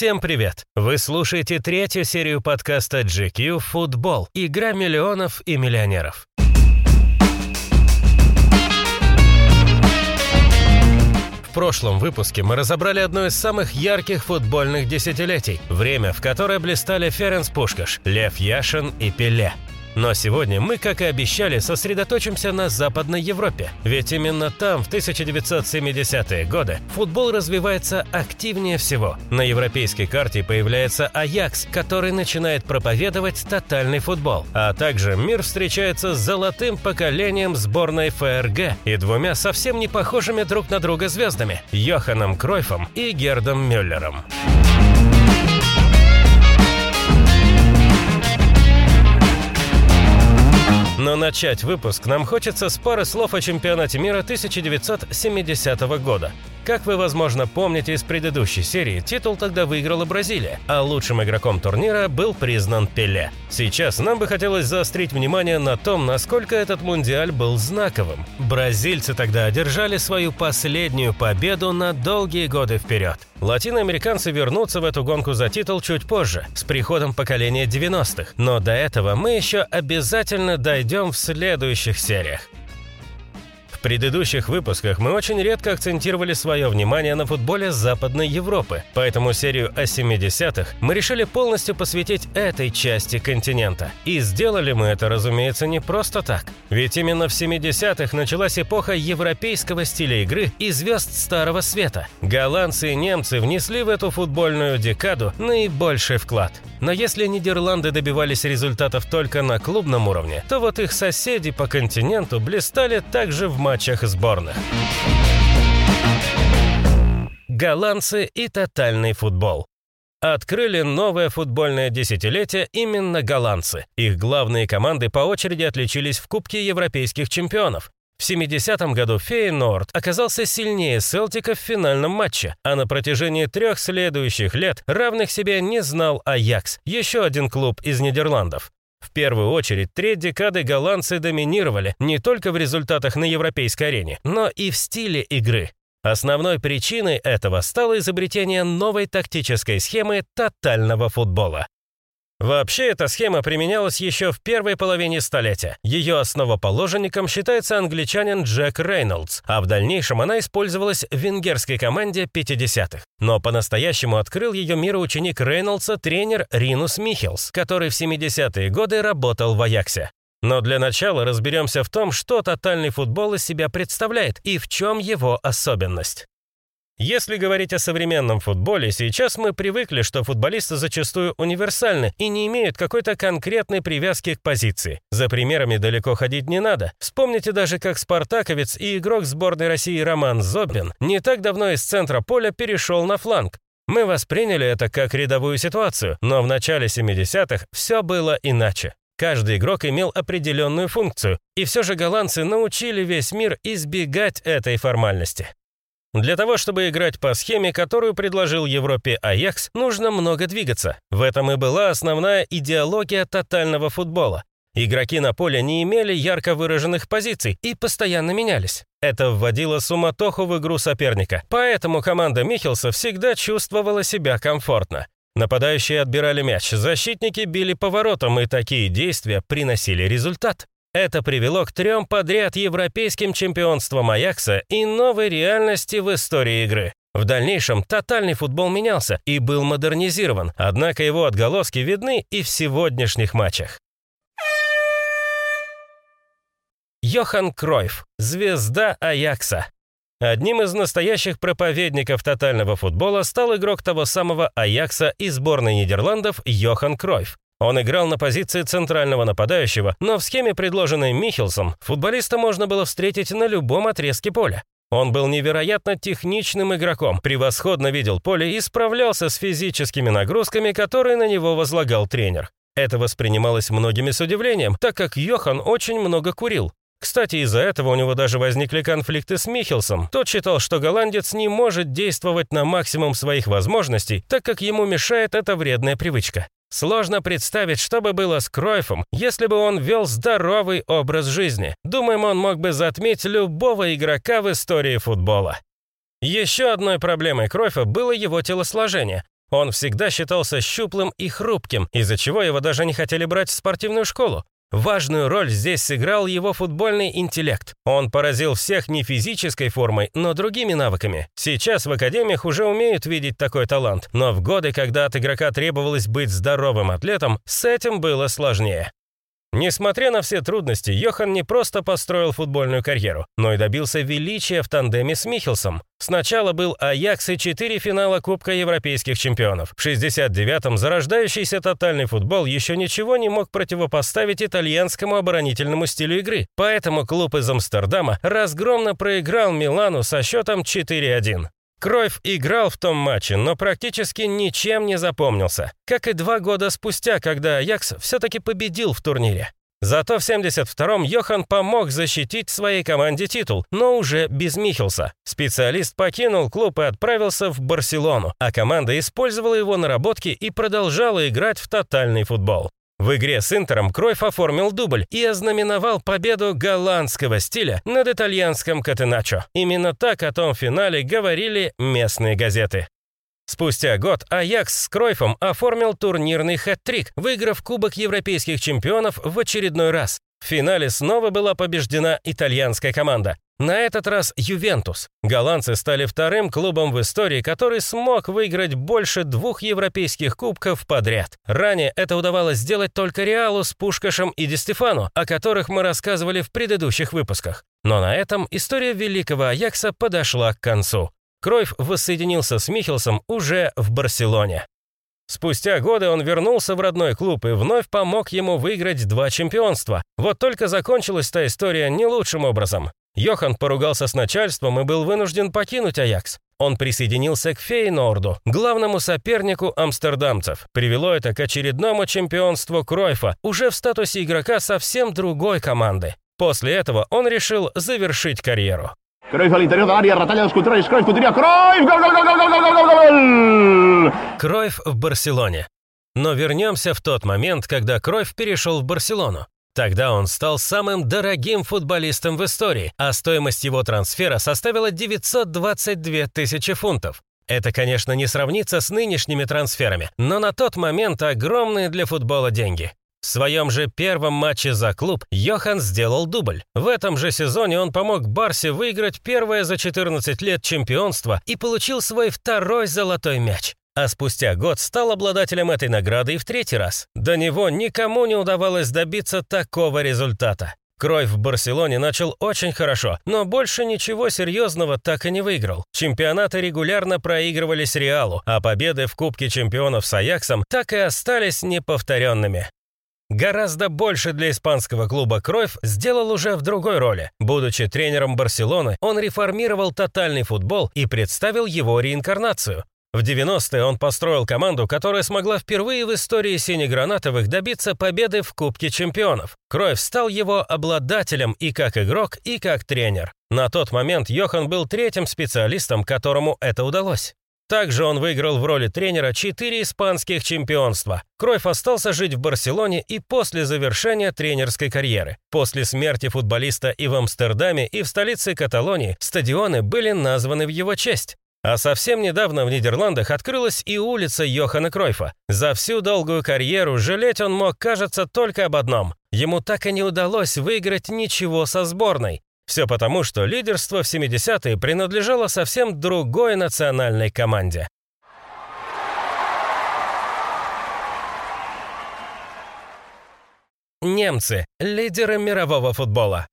Всем привет! Вы слушаете третью серию подкаста GQ «Футбол. Игра миллионов и миллионеров». В прошлом выпуске мы разобрали одно из самых ярких футбольных десятилетий. Время, в которое блистали Ференс Пушкаш, Лев Яшин и Пеле. Но сегодня мы, как и обещали, сосредоточимся на Западной Европе. Ведь именно там, в 1970-е годы, футбол развивается активнее всего. На европейской карте появляется Аякс, который начинает проповедовать тотальный футбол. А также мир встречается с золотым поколением сборной ФРГ и двумя совсем не похожими друг на друга звездами – Йоханом Кройфом и Гердом Мюллером. Но начать выпуск нам хочется с пары слов о чемпионате мира 1970 года. Как вы, возможно, помните из предыдущей серии, титул тогда выиграла Бразилия, а лучшим игроком турнира был признан Пеле. Сейчас нам бы хотелось заострить внимание на том, насколько этот мундиаль был знаковым. Бразильцы тогда одержали свою последнюю победу на долгие годы вперед. Латиноамериканцы вернутся в эту гонку за титул чуть позже, с приходом поколения 90-х, но до этого мы еще обязательно дойдем в следующих сериях. В предыдущих выпусках мы очень редко акцентировали свое внимание на футболе Западной Европы, поэтому серию о 70-х мы решили полностью посвятить этой части континента. И сделали мы это, разумеется, не просто так. Ведь именно в 70-х началась эпоха европейского стиля игры и звезд Старого Света. Голландцы и немцы внесли в эту футбольную декаду наибольший вклад. Но если Нидерланды добивались результатов только на клубном уровне, то вот их соседи по континенту блистали также в матчах сборных. Голландцы и тотальный футбол. Открыли новое футбольное десятилетие именно голландцы. Их главные команды по очереди отличились в Кубке европейских чемпионов. В 70-м году Фейнорд оказался сильнее Селтика в финальном матче, а на протяжении трех следующих лет равных себе не знал Аякс, еще один клуб из Нидерландов. В первую очередь, треть декады голландцы доминировали не только в результатах на европейской арене, но и в стиле игры. Основной причиной этого стало изобретение новой тактической схемы тотального футбола. Вообще, эта схема применялась еще в первой половине столетия. Ее основоположником считается англичанин Джек Рейнольдс, а в дальнейшем она использовалась в венгерской команде 50-х. Но по-настоящему открыл ее миру ученик Рейнольдса тренер Ринус Михелс, который в 70-е годы работал в Аяксе. Но для начала разберемся в том, что тотальный футбол из себя представляет и в чем его особенность. Если говорить о современном футболе, сейчас мы привыкли, что футболисты зачастую универсальны и не имеют какой-то конкретной привязки к позиции. За примерами далеко ходить не надо. Вспомните даже, как спартаковец и игрок сборной России Роман Зобин не так давно из центра поля перешел на фланг. Мы восприняли это как рядовую ситуацию, но в начале 70-х все было иначе. Каждый игрок имел определенную функцию, и все же голландцы научили весь мир избегать этой формальности. Для того, чтобы играть по схеме, которую предложил Европе Аякс, нужно много двигаться. В этом и была основная идеология тотального футбола. Игроки на поле не имели ярко выраженных позиций и постоянно менялись. Это вводило суматоху в игру соперника, поэтому команда Михелса всегда чувствовала себя комфортно. Нападающие отбирали мяч, защитники били поворотом, и такие действия приносили результат. Это привело к трем подряд европейским чемпионствам Аякса и новой реальности в истории игры. В дальнейшем тотальный футбол менялся и был модернизирован, однако его отголоски видны и в сегодняшних матчах. Йохан Кройф, звезда Аякса. Одним из настоящих проповедников тотального футбола стал игрок того самого Аякса и сборной Нидерландов Йохан Кройф. Он играл на позиции центрального нападающего, но в схеме, предложенной Михелсом, футболиста можно было встретить на любом отрезке поля. Он был невероятно техничным игроком, превосходно видел поле и справлялся с физическими нагрузками, которые на него возлагал тренер. Это воспринималось многими с удивлением, так как Йохан очень много курил. Кстати, из-за этого у него даже возникли конфликты с Михелсом. Тот считал, что голландец не может действовать на максимум своих возможностей, так как ему мешает эта вредная привычка. Сложно представить, что бы было с Кройфом, если бы он вел здоровый образ жизни. Думаем, он мог бы затмить любого игрока в истории футбола. Еще одной проблемой Кройфа было его телосложение. Он всегда считался щуплым и хрупким, из-за чего его даже не хотели брать в спортивную школу. Важную роль здесь сыграл его футбольный интеллект. Он поразил всех не физической формой, но другими навыками. Сейчас в академиях уже умеют видеть такой талант, но в годы, когда от игрока требовалось быть здоровым атлетом, с этим было сложнее. Несмотря на все трудности, Йохан не просто построил футбольную карьеру, но и добился величия в тандеме с Михелсом. Сначала был Аякс и четыре финала Кубка Европейских чемпионов. В 69-м зарождающийся тотальный футбол еще ничего не мог противопоставить итальянскому оборонительному стилю игры, поэтому клуб из Амстердама разгромно проиграл Милану со счетом 4-1. Кройф играл в том матче, но практически ничем не запомнился, как и два года спустя, когда Аякс все-таки победил в турнире. Зато в 72-м Йохан помог защитить своей команде титул, но уже без Михелса. Специалист покинул клуб и отправился в Барселону, а команда использовала его наработки и продолжала играть в тотальный футбол. В игре с Интером Кройф оформил дубль и ознаменовал победу голландского стиля над итальянским Катеначо. Именно так о том финале говорили местные газеты. Спустя год Аякс с Кройфом оформил турнирный хэт-трик, выиграв Кубок Европейских чемпионов в очередной раз. В финале снова была побеждена итальянская команда. На этот раз Ювентус. Голландцы стали вторым клубом в истории, который смог выиграть больше двух европейских кубков подряд. Ранее это удавалось сделать только Реалу с Пушкашем и Ди Стефану, о которых мы рассказывали в предыдущих выпусках. Но на этом история великого Аякса подошла к концу. Кройф воссоединился с Михелсом уже в Барселоне. Спустя годы он вернулся в родной клуб и вновь помог ему выиграть два чемпионства. Вот только закончилась та история не лучшим образом. Йохан поругался с начальством и был вынужден покинуть Аякс. Он присоединился к Фейнорду, главному сопернику амстердамцев. Привело это к очередному чемпионству Кройфа, уже в статусе игрока совсем другой команды. После этого он решил завершить карьеру. Кройф al interior del área, ratalla los culturales, Кройф, Кутырья, Кройф, гол, гол, гол, гол, гол, гол, гол! Кройф в Барселоне. Но вернемся в тот момент, когда Кройф перешел в Барселону. Тогда он стал самым дорогим футболистом в истории, а стоимость его трансфера составила 922 тысячи фунтов. Это, конечно, не сравнится с нынешними трансферами, но на тот момент огромные для футбола деньги. В своем же первом матче за клуб Йохан сделал дубль. В этом же сезоне он помог Барсе выиграть первое за 14 лет чемпионство и получил свой второй золотой мяч а спустя год стал обладателем этой награды и в третий раз. До него никому не удавалось добиться такого результата. Кройф в Барселоне начал очень хорошо, но больше ничего серьезного так и не выиграл. Чемпионаты регулярно проигрывались Реалу, а победы в Кубке чемпионов с Аяксом так и остались неповторенными. Гораздо больше для испанского клуба Кройф сделал уже в другой роли. Будучи тренером Барселоны, он реформировал тотальный футбол и представил его реинкарнацию. В 90-е он построил команду, которая смогла впервые в истории синегранатовых добиться победы в Кубке чемпионов. Кройф стал его обладателем и как игрок, и как тренер. На тот момент Йохан был третьим специалистом, которому это удалось. Также он выиграл в роли тренера четыре испанских чемпионства. Кройф остался жить в Барселоне и после завершения тренерской карьеры. После смерти футболиста и в Амстердаме, и в столице Каталонии стадионы были названы в его честь. А совсем недавно в Нидерландах открылась и улица Йохана Кройфа. За всю долгую карьеру жалеть он мог, кажется, только об одном. Ему так и не удалось выиграть ничего со сборной. Все потому, что лидерство в 70-е принадлежало совсем другой национальной команде. Немцы – лидеры мирового футбола.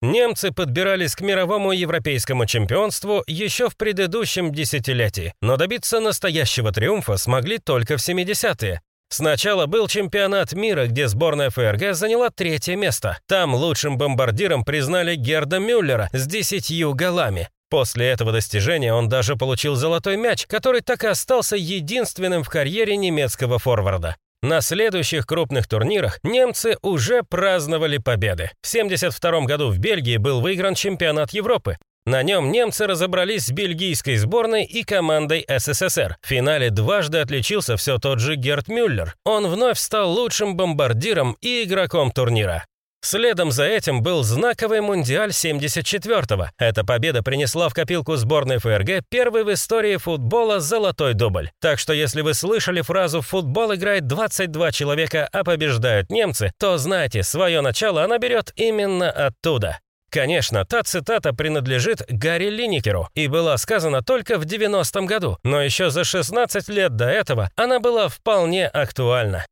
Немцы подбирались к мировому европейскому чемпионству еще в предыдущем десятилетии, но добиться настоящего триумфа смогли только в 70-е. Сначала был чемпионат мира, где сборная ФРГ заняла третье место. Там лучшим бомбардиром признали Герда Мюллера с десятью голами. После этого достижения он даже получил золотой мяч, который так и остался единственным в карьере немецкого форварда. На следующих крупных турнирах немцы уже праздновали победы. В 1972 году в Бельгии был выигран чемпионат Европы. На нем немцы разобрались с бельгийской сборной и командой СССР. В финале дважды отличился все тот же Герт Мюллер. Он вновь стал лучшим бомбардиром и игроком турнира. Следом за этим был знаковый Мундиаль 74-го. Эта победа принесла в копилку сборной ФРГ первый в истории футбола золотой дубль. Так что если вы слышали фразу «футбол играет 22 человека, а побеждают немцы», то знайте, свое начало она берет именно оттуда. Конечно, та цитата принадлежит Гарри Линникеру и была сказана только в 90-м году, но еще за 16 лет до этого она была вполне актуальна.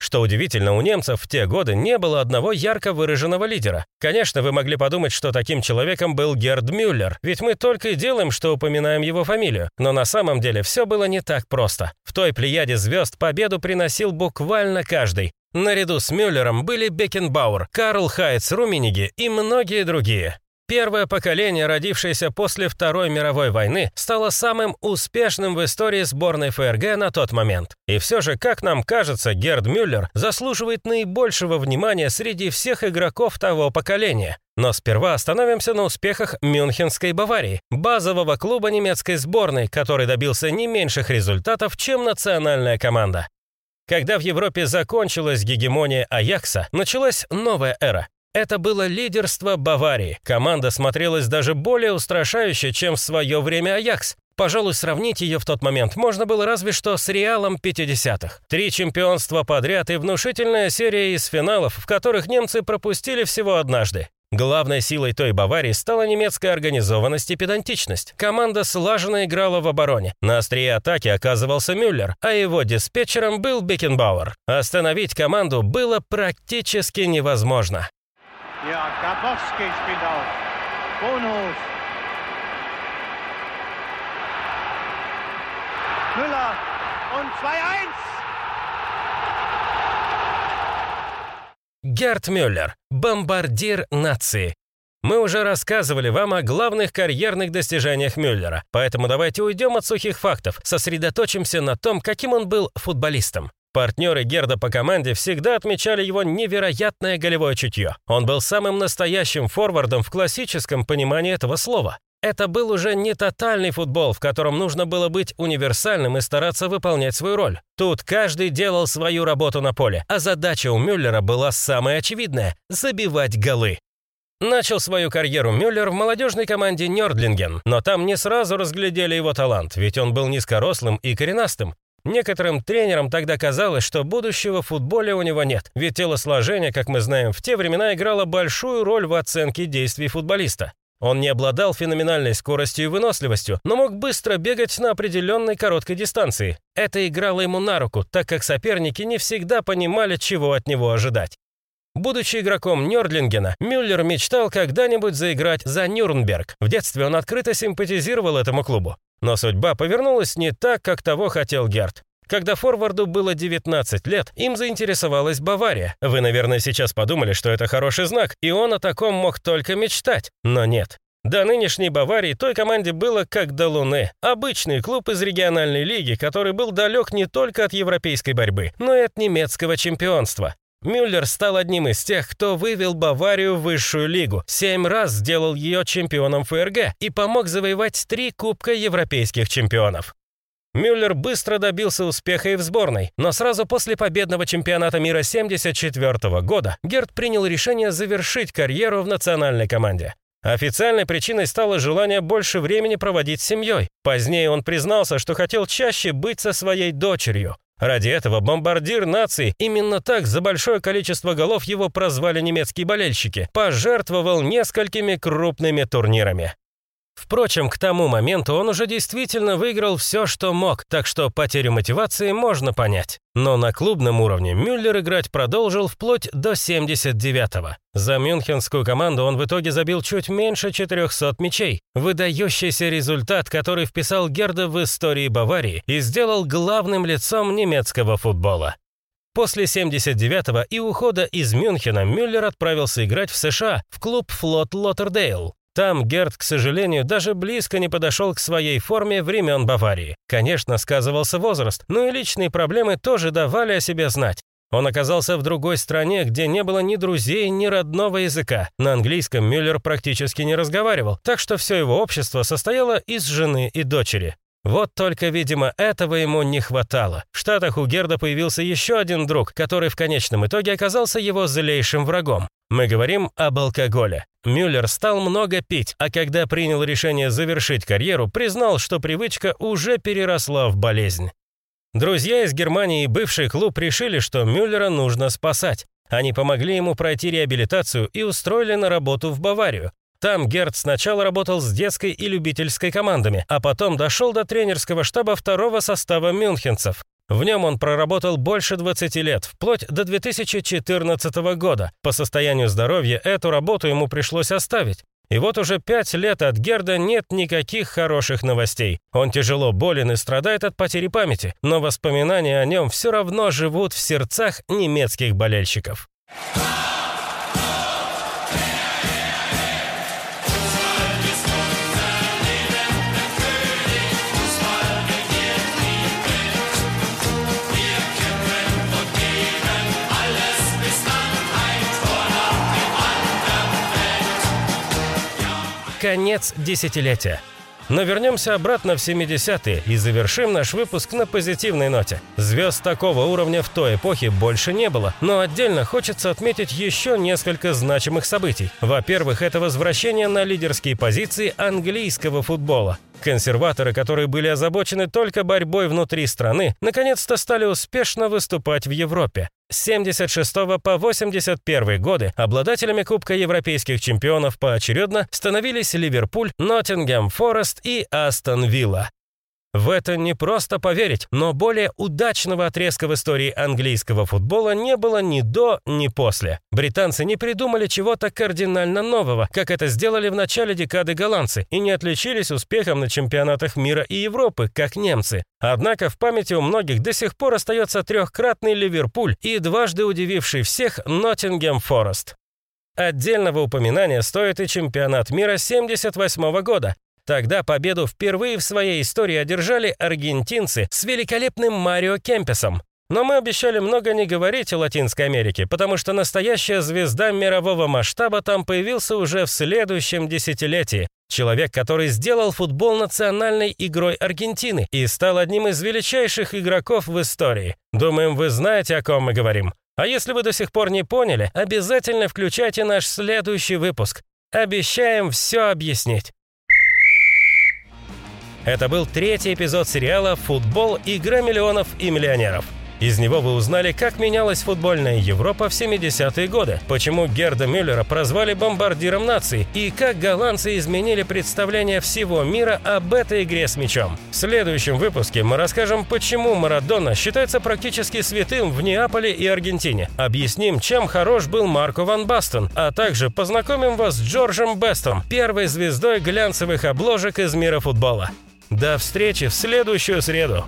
Что удивительно, у немцев в те годы не было одного ярко выраженного лидера. Конечно, вы могли подумать, что таким человеком был Герд Мюллер, ведь мы только и делаем, что упоминаем его фамилию. Но на самом деле все было не так просто. В той плеяде звезд победу приносил буквально каждый. Наряду с Мюллером были Бекенбауэр, Карл Хайц Руминиги и многие другие. Первое поколение, родившееся после Второй мировой войны, стало самым успешным в истории сборной ФРГ на тот момент. И все же, как нам кажется, Герд Мюллер заслуживает наибольшего внимания среди всех игроков того поколения. Но сперва остановимся на успехах Мюнхенской Баварии, базового клуба немецкой сборной, который добился не меньших результатов, чем национальная команда. Когда в Европе закончилась гегемония Аякса, началась новая эра. Это было лидерство Баварии. Команда смотрелась даже более устрашающе, чем в свое время Аякс. Пожалуй, сравнить ее в тот момент можно было разве что с Реалом 50-х. Три чемпионства подряд и внушительная серия из финалов, в которых немцы пропустили всего однажды. Главной силой той Баварии стала немецкая организованность и педантичность. Команда слаженно играла в обороне. На острие атаки оказывался Мюллер, а его диспетчером был Бекенбауэр. Остановить команду было практически невозможно. Ja, Grabowski spielt auf. Bonhof. Müller und 2-1. Герт Мюллер, бомбардир нации. Мы уже рассказывали вам о главных карьерных достижениях Мюллера, поэтому давайте уйдем от сухих фактов, сосредоточимся на том, каким он был футболистом. Партнеры Герда по команде всегда отмечали его невероятное голевое чутье. Он был самым настоящим форвардом в классическом понимании этого слова. Это был уже не тотальный футбол, в котором нужно было быть универсальным и стараться выполнять свою роль. Тут каждый делал свою работу на поле, а задача у Мюллера была самая очевидная – забивать голы. Начал свою карьеру Мюллер в молодежной команде Нёрдлинген, но там не сразу разглядели его талант, ведь он был низкорослым и коренастым. Некоторым тренерам тогда казалось, что будущего в футболе у него нет, ведь телосложение, как мы знаем, в те времена играло большую роль в оценке действий футболиста. Он не обладал феноменальной скоростью и выносливостью, но мог быстро бегать на определенной короткой дистанции. Это играло ему на руку, так как соперники не всегда понимали, чего от него ожидать. Будучи игроком Нёрдлингена, Мюллер мечтал когда-нибудь заиграть за Нюрнберг. В детстве он открыто симпатизировал этому клубу. Но судьба повернулась не так, как того хотел Герт. Когда форварду было 19 лет, им заинтересовалась Бавария. Вы, наверное, сейчас подумали, что это хороший знак, и он о таком мог только мечтать. Но нет. До нынешней Баварии той команде было как до Луны. Обычный клуб из региональной лиги, который был далек не только от европейской борьбы, но и от немецкого чемпионства. Мюллер стал одним из тех, кто вывел Баварию в высшую лигу, семь раз сделал ее чемпионом ФРГ и помог завоевать три Кубка европейских чемпионов. Мюллер быстро добился успеха и в сборной, но сразу после победного чемпионата мира 1974 года Герд принял решение завершить карьеру в национальной команде. Официальной причиной стало желание больше времени проводить с семьей. Позднее он признался, что хотел чаще быть со своей дочерью. Ради этого бомбардир нации, именно так за большое количество голов его прозвали немецкие болельщики, пожертвовал несколькими крупными турнирами. Впрочем, к тому моменту он уже действительно выиграл все, что мог, так что потерю мотивации можно понять. Но на клубном уровне Мюллер играть продолжил вплоть до 79-го. За мюнхенскую команду он в итоге забил чуть меньше 400 мячей. Выдающийся результат, который вписал Герда в истории Баварии и сделал главным лицом немецкого футбола. После 79-го и ухода из Мюнхена Мюллер отправился играть в США в клуб «Флот Лоттердейл». Там Герд, к сожалению, даже близко не подошел к своей форме времен Баварии. Конечно, сказывался возраст, но и личные проблемы тоже давали о себе знать. Он оказался в другой стране, где не было ни друзей, ни родного языка. На английском Мюллер практически не разговаривал, так что все его общество состояло из жены и дочери. Вот только, видимо, этого ему не хватало. В Штатах у Герда появился еще один друг, который в конечном итоге оказался его злейшим врагом. Мы говорим об алкоголе. Мюллер стал много пить, а когда принял решение завершить карьеру, признал, что привычка уже переросла в болезнь. Друзья из Германии и бывший клуб решили, что Мюллера нужно спасать. Они помогли ему пройти реабилитацию и устроили на работу в Баварию. Там Герд сначала работал с детской и любительской командами, а потом дошел до тренерского штаба второго состава мюнхенцев. В нем он проработал больше 20 лет, вплоть до 2014 года. По состоянию здоровья эту работу ему пришлось оставить. И вот уже пять лет от Герда нет никаких хороших новостей. Он тяжело болен и страдает от потери памяти, но воспоминания о нем все равно живут в сердцах немецких болельщиков. Конец десятилетия. Но вернемся обратно в 70-е и завершим наш выпуск на позитивной ноте. Звезд такого уровня в той эпохе больше не было, но отдельно хочется отметить еще несколько значимых событий. Во-первых, это возвращение на лидерские позиции английского футбола. Консерваторы, которые были озабочены только борьбой внутри страны, наконец-то стали успешно выступать в Европе. С 76 по 81 годы обладателями Кубка европейских чемпионов поочередно становились Ливерпуль, Ноттингем Форест и Астон Вилла. В это не просто поверить, но более удачного отрезка в истории английского футбола не было ни до, ни после. Британцы не придумали чего-то кардинально нового, как это сделали в начале декады голландцы, и не отличились успехом на чемпионатах мира и Европы, как немцы. Однако в памяти у многих до сих пор остается трехкратный Ливерпуль и дважды удививший всех Ноттингем Форест. Отдельного упоминания стоит и чемпионат мира 78 года, Тогда победу впервые в своей истории одержали аргентинцы с великолепным Марио Кемпесом. Но мы обещали много не говорить о Латинской Америке, потому что настоящая звезда мирового масштаба там появился уже в следующем десятилетии. Человек, который сделал футбол национальной игрой Аргентины и стал одним из величайших игроков в истории. Думаем, вы знаете, о ком мы говорим. А если вы до сих пор не поняли, обязательно включайте наш следующий выпуск. Обещаем все объяснить. Это был третий эпизод сериала «Футбол. Игра миллионов и миллионеров». Из него вы узнали, как менялась футбольная Европа в 70-е годы, почему Герда Мюллера прозвали бомбардиром наций и как голландцы изменили представление всего мира об этой игре с мячом. В следующем выпуске мы расскажем, почему Марадона считается практически святым в Неаполе и Аргентине. Объясним, чем хорош был Марко Ван Бастон, а также познакомим вас с Джорджем Бестом, первой звездой глянцевых обложек из мира футбола. До встречи в следующую среду.